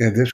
And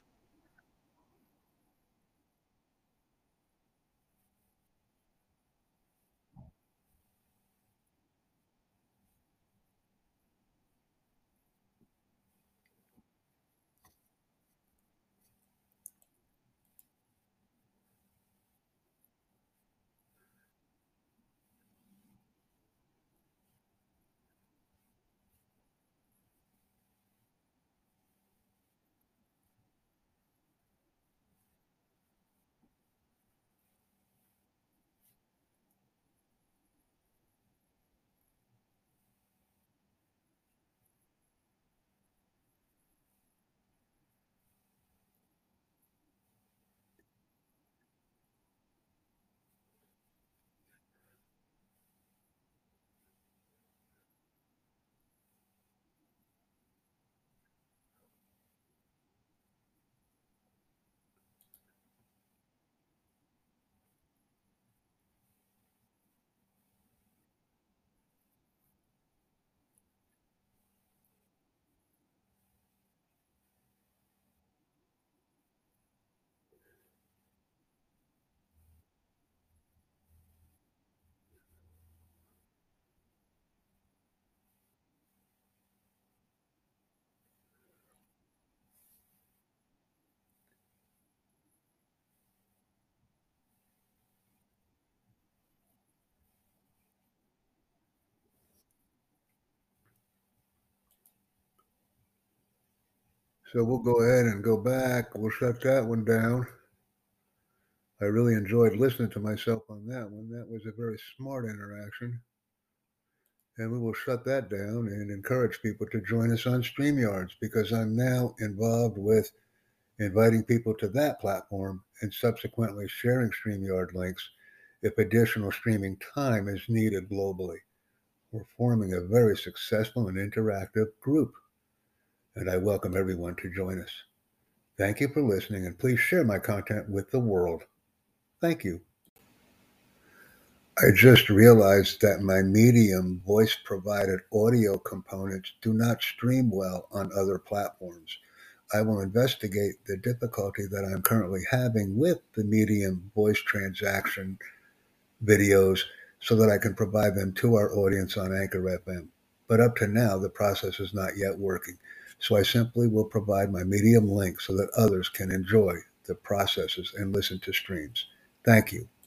So we'll go ahead and go back. We'll shut that one down. I really enjoyed listening to myself on that one. That was a very smart interaction. And we will shut that down and encourage people to join us on StreamYards because I'm now involved with inviting people to that platform and subsequently sharing StreamYard links if additional streaming time is needed globally. We're forming a very successful and interactive group and I welcome everyone to join us. Thank you for listening, and please share my content with the world. Thank you. I just realized that my Medium voice provided audio components do not stream well on other platforms. I will investigate the difficulty that I'm currently having with the Medium voice transaction videos so that I can provide them to our audience on Anchor FM. But up to now, the process is not yet working. So I simply will provide my Medium link so that others can enjoy the processes and listen to streams. Thank you.